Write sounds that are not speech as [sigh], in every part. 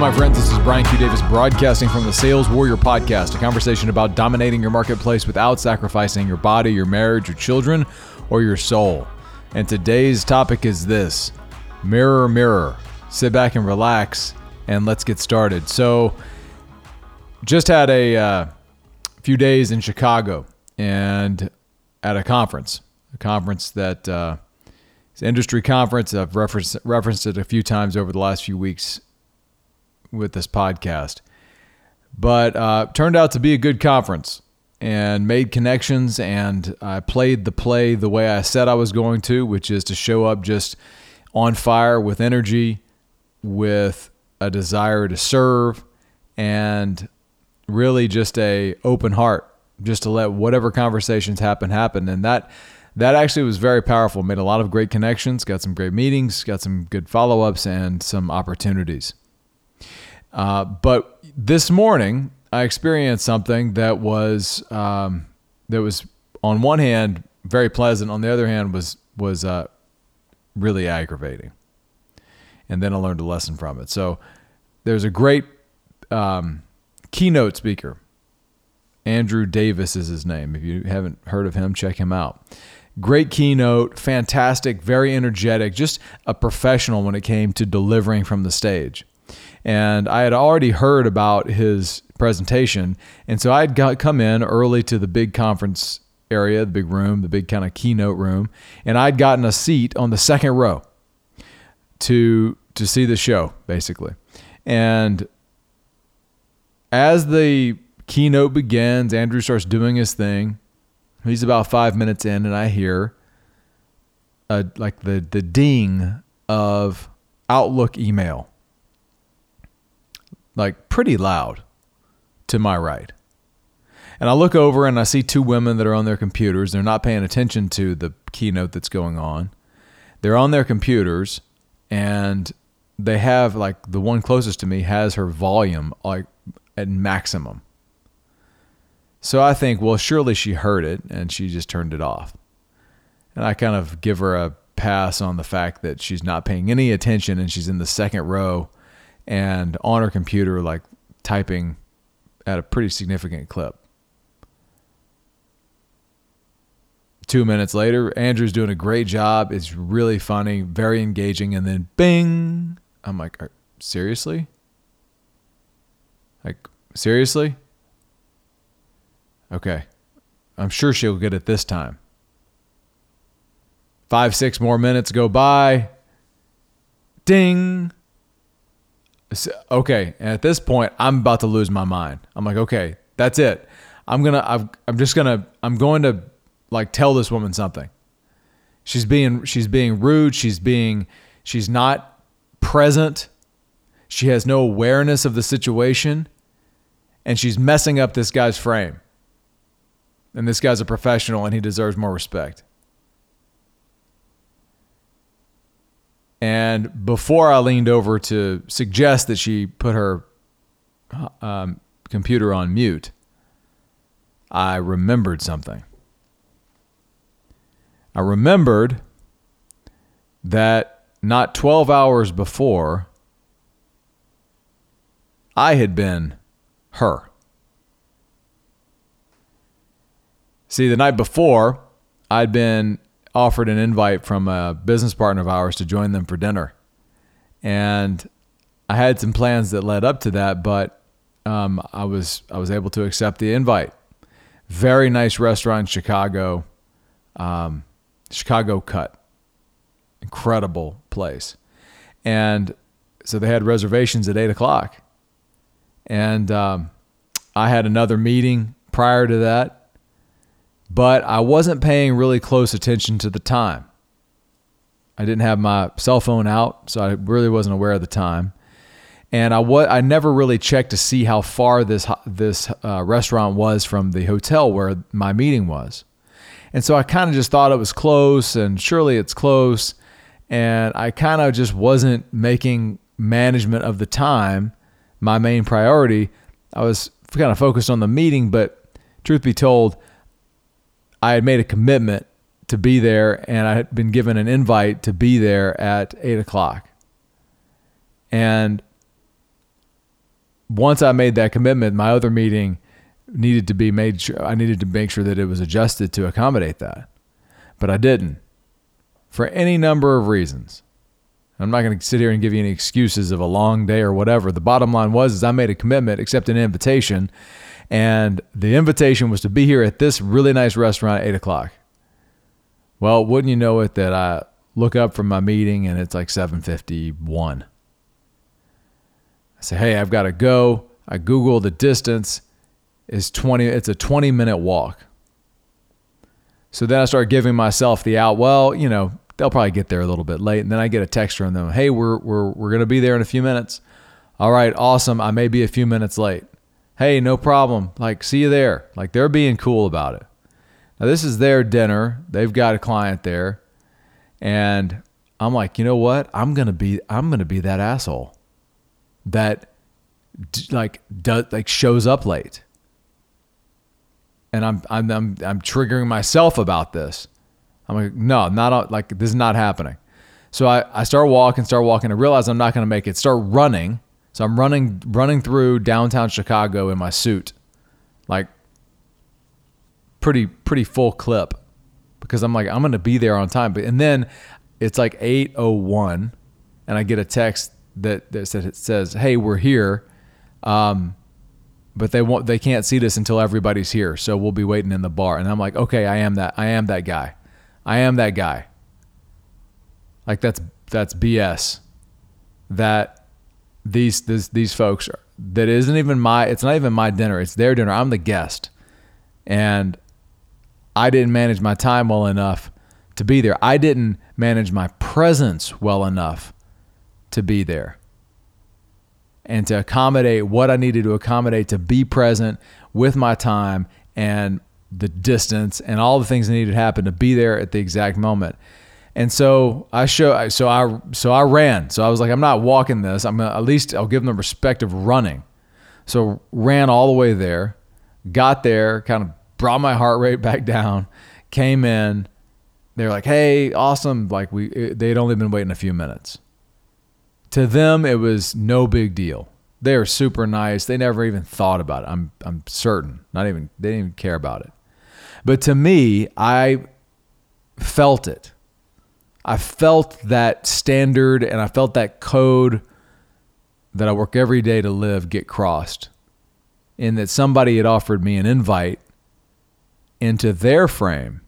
My friends. This is Brian Q. Davis broadcasting from the Sales Warrior Podcast, a conversation about dominating your marketplace without sacrificing your body, your marriage, your children, or your soul. And today's topic is this Mirror, Mirror. Sit back and relax, and let's get started. So, just had a uh, few days in Chicago and at a conference, a conference that uh, industry conference. I've referenced, referenced it a few times over the last few weeks with this podcast. But uh, turned out to be a good conference and made connections. And I played the play the way I said I was going to, which is to show up just on fire with energy, with a desire to serve, and really just a open heart, just to let whatever conversations happen happen. And that that actually was very powerful. Made a lot of great connections, got some great meetings, got some good follow ups, and some opportunities. Uh, but this morning, I experienced something that was um, that was on one hand very pleasant, on the other hand was was uh, really aggravating. And then I learned a lesson from it. So there's a great um, keynote speaker. Andrew Davis is his name. If you haven't heard of him, check him out. Great keynote, fantastic, very energetic, just a professional when it came to delivering from the stage and I had already heard about his presentation, and so I'd got come in early to the big conference area, the big room, the big kind of keynote room, and I'd gotten a seat on the second row to to see the show basically. And as the keynote begins, Andrew starts doing his thing. He's about 5 minutes in and I hear a, like the the ding of Outlook email like pretty loud to my right. And I look over and I see two women that are on their computers. They're not paying attention to the keynote that's going on. They're on their computers and they have like the one closest to me has her volume like at maximum. So I think, well, surely she heard it and she just turned it off. And I kind of give her a pass on the fact that she's not paying any attention and she's in the second row and on her computer, like typing at a pretty significant clip. Two minutes later, Andrew's doing a great job. It's really funny, very engaging. And then bing, I'm like, seriously? Like, seriously? Okay. I'm sure she'll get it this time. Five, six more minutes go by. Ding okay. And at this point, I'm about to lose my mind. I'm like, okay, that's it. I'm gonna. i I'm just gonna. I'm going to like tell this woman something. She's being. She's being rude. She's being. She's not present. She has no awareness of the situation, and she's messing up this guy's frame. And this guy's a professional, and he deserves more respect. And before I leaned over to suggest that she put her um, computer on mute, I remembered something. I remembered that not 12 hours before, I had been her. See, the night before, I'd been offered an invite from a business partner of ours to join them for dinner. And I had some plans that led up to that, but um, I was I was able to accept the invite. Very nice restaurant in Chicago, um, Chicago Cut, incredible place, and so they had reservations at eight o'clock, and um, I had another meeting prior to that but I wasn't paying really close attention to the time. I didn't have my cell phone out, so I really wasn't aware of the time. And I I never really checked to see how far this this uh, restaurant was from the hotel where my meeting was. And so I kind of just thought it was close, and surely it's close. And I kind of just wasn't making management of the time my main priority. I was kind of focused on the meeting, but truth be told, I had made a commitment to be there and I had been given an invite to be there at eight o'clock. And once I made that commitment, my other meeting needed to be made sure I needed to make sure that it was adjusted to accommodate that. But I didn't for any number of reasons. I'm not going to sit here and give you any excuses of a long day or whatever. The bottom line was is I made a commitment, accepted an invitation, and the invitation was to be here at this really nice restaurant at eight o'clock. Well, wouldn't you know it that I look up from my meeting and it's like 7:51. I say, "Hey, I've got to go." I Google the distance is 20 it's a 20 minute walk. So then I start giving myself the out, well, you know, they'll probably get there a little bit late. And then I get a text from them, hey, we're, we're, we're going to be there in a few minutes. All right, awesome. I may be a few minutes late. Hey, no problem. Like, see you there. Like, they're being cool about it. Now, this is their dinner. They've got a client there. And I'm like, you know what? I'm going to be, I'm going to be that asshole that like, does, like shows up late. And I'm, I'm, I'm, I'm triggering myself about this. I'm like, no, not like this is not happening. So I, I start walking, start walking. I realize I'm not going to make it. Start running. So I'm running, running through downtown Chicago in my suit, like pretty, pretty full clip, because I'm like, I'm to be there on time. But and then it's like 8:01, and I get a text that that says, "Hey, we're here." Um, but they won't they can't see this until everybody's here so we'll be waiting in the bar and i'm like okay i am that i am that guy I am that guy. Like that's that's BS. That these these these folks are that isn't even my it's not even my dinner. It's their dinner. I'm the guest. And I didn't manage my time well enough to be there. I didn't manage my presence well enough to be there. And to accommodate what I needed to accommodate to be present with my time and the distance and all the things that needed to happen to be there at the exact moment. And so I show, so I, so I ran. So I was like, I'm not walking this. I'm gonna, at least I'll give them the respect of running. So ran all the way there, got there, kind of brought my heart rate [laughs] back down, came in. They're like, "Hey, awesome!" Like we, they'd only been waiting a few minutes. To them, it was no big deal. They were super nice. They never even thought about it. I'm, I'm certain. Not even they didn't even care about it. But to me, I felt it. I felt that standard and I felt that code that I work every day to live get crossed. In that somebody had offered me an invite into their frame.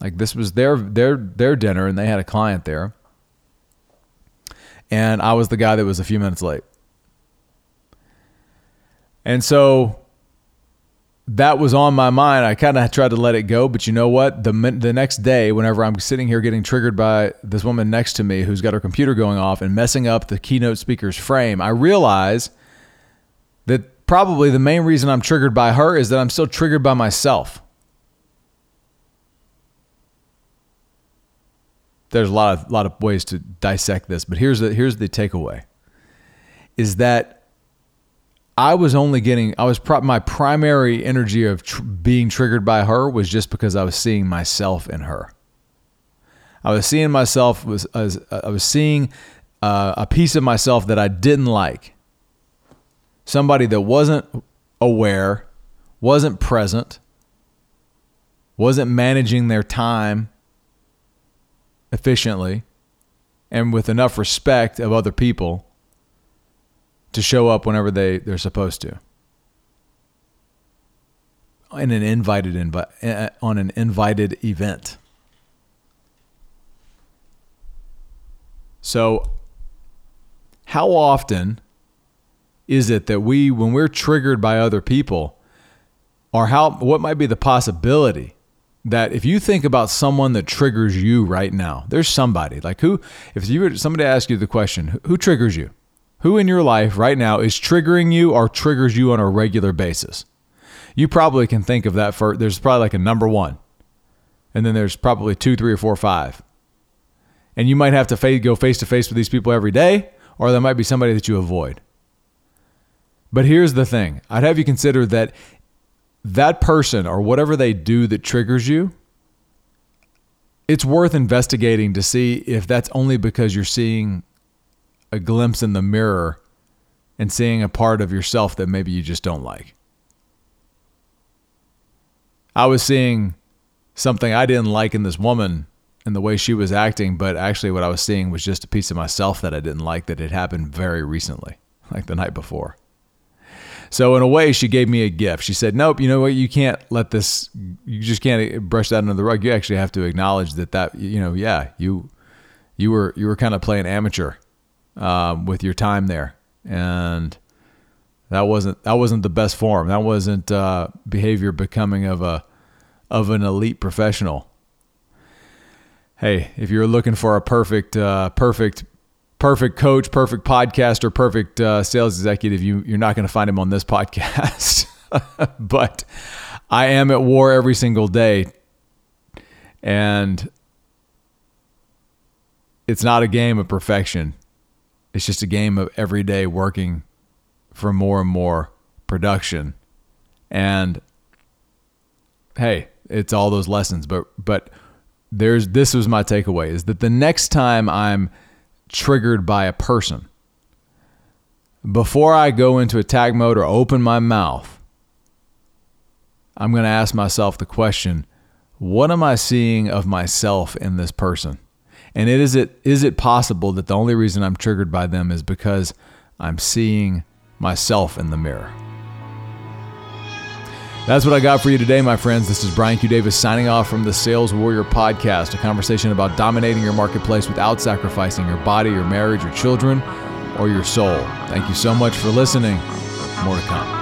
Like this was their their their dinner and they had a client there. And I was the guy that was a few minutes late. And so that was on my mind. I kind of tried to let it go, but you know what? The the next day, whenever I'm sitting here getting triggered by this woman next to me who's got her computer going off and messing up the keynote speaker's frame, I realize that probably the main reason I'm triggered by her is that I'm still triggered by myself. There's a lot of lot of ways to dissect this, but here's the here's the takeaway: is that I was only getting, I was, pro- my primary energy of tr- being triggered by her was just because I was seeing myself in her. I was seeing myself was as I was seeing uh, a piece of myself that I didn't like. Somebody that wasn't aware, wasn't present, wasn't managing their time efficiently and with enough respect of other people to show up whenever they, they're supposed to. In an invited invi- eh, on an invited event. So how often is it that we when we're triggered by other people or how what might be the possibility that if you think about someone that triggers you right now there's somebody like who if you were somebody ask you the question who triggers you who in your life right now is triggering you or triggers you on a regular basis? You probably can think of that for, there's probably like a number one. And then there's probably two, three, or four, five. And you might have to go face to face with these people every day, or there might be somebody that you avoid. But here's the thing I'd have you consider that that person or whatever they do that triggers you, it's worth investigating to see if that's only because you're seeing a glimpse in the mirror and seeing a part of yourself that maybe you just don't like. I was seeing something I didn't like in this woman and the way she was acting, but actually what I was seeing was just a piece of myself that I didn't like that had happened very recently, [laughs] like the night before. So in a way, she gave me a gift. She said, "Nope, you know what? You can't let this. You just can't brush that under the rug. You actually have to acknowledge that that you know, yeah, you you were you were kind of playing amateur um, with your time there, and that wasn't that wasn't the best form. That wasn't uh, behavior becoming of a of an elite professional." Hey, if you're looking for a perfect, uh, perfect perfect coach, perfect podcaster, perfect uh, sales executive, you, you're not going to find him on this [laughs] podcast. but I am at war every single day. And it's not a game of perfection, it's just a game of every day working for more and more production. And hey, it's all those lessons. But, but, there's this was my takeaway is that the next time I'm triggered by a person. Before I go into attack mode or open my mouth, I'm going to ask myself the question what am I seeing of myself in this person? And it is it is it possible that the only reason I'm triggered by them is because I'm seeing myself in the mirror? That's what I got for you today, my friends. This is Brian Q. Davis signing off from the Sales Warrior Podcast, a conversation about dominating your marketplace without sacrificing your body, your marriage, your children, or your soul. Thank you so much for listening. More to come.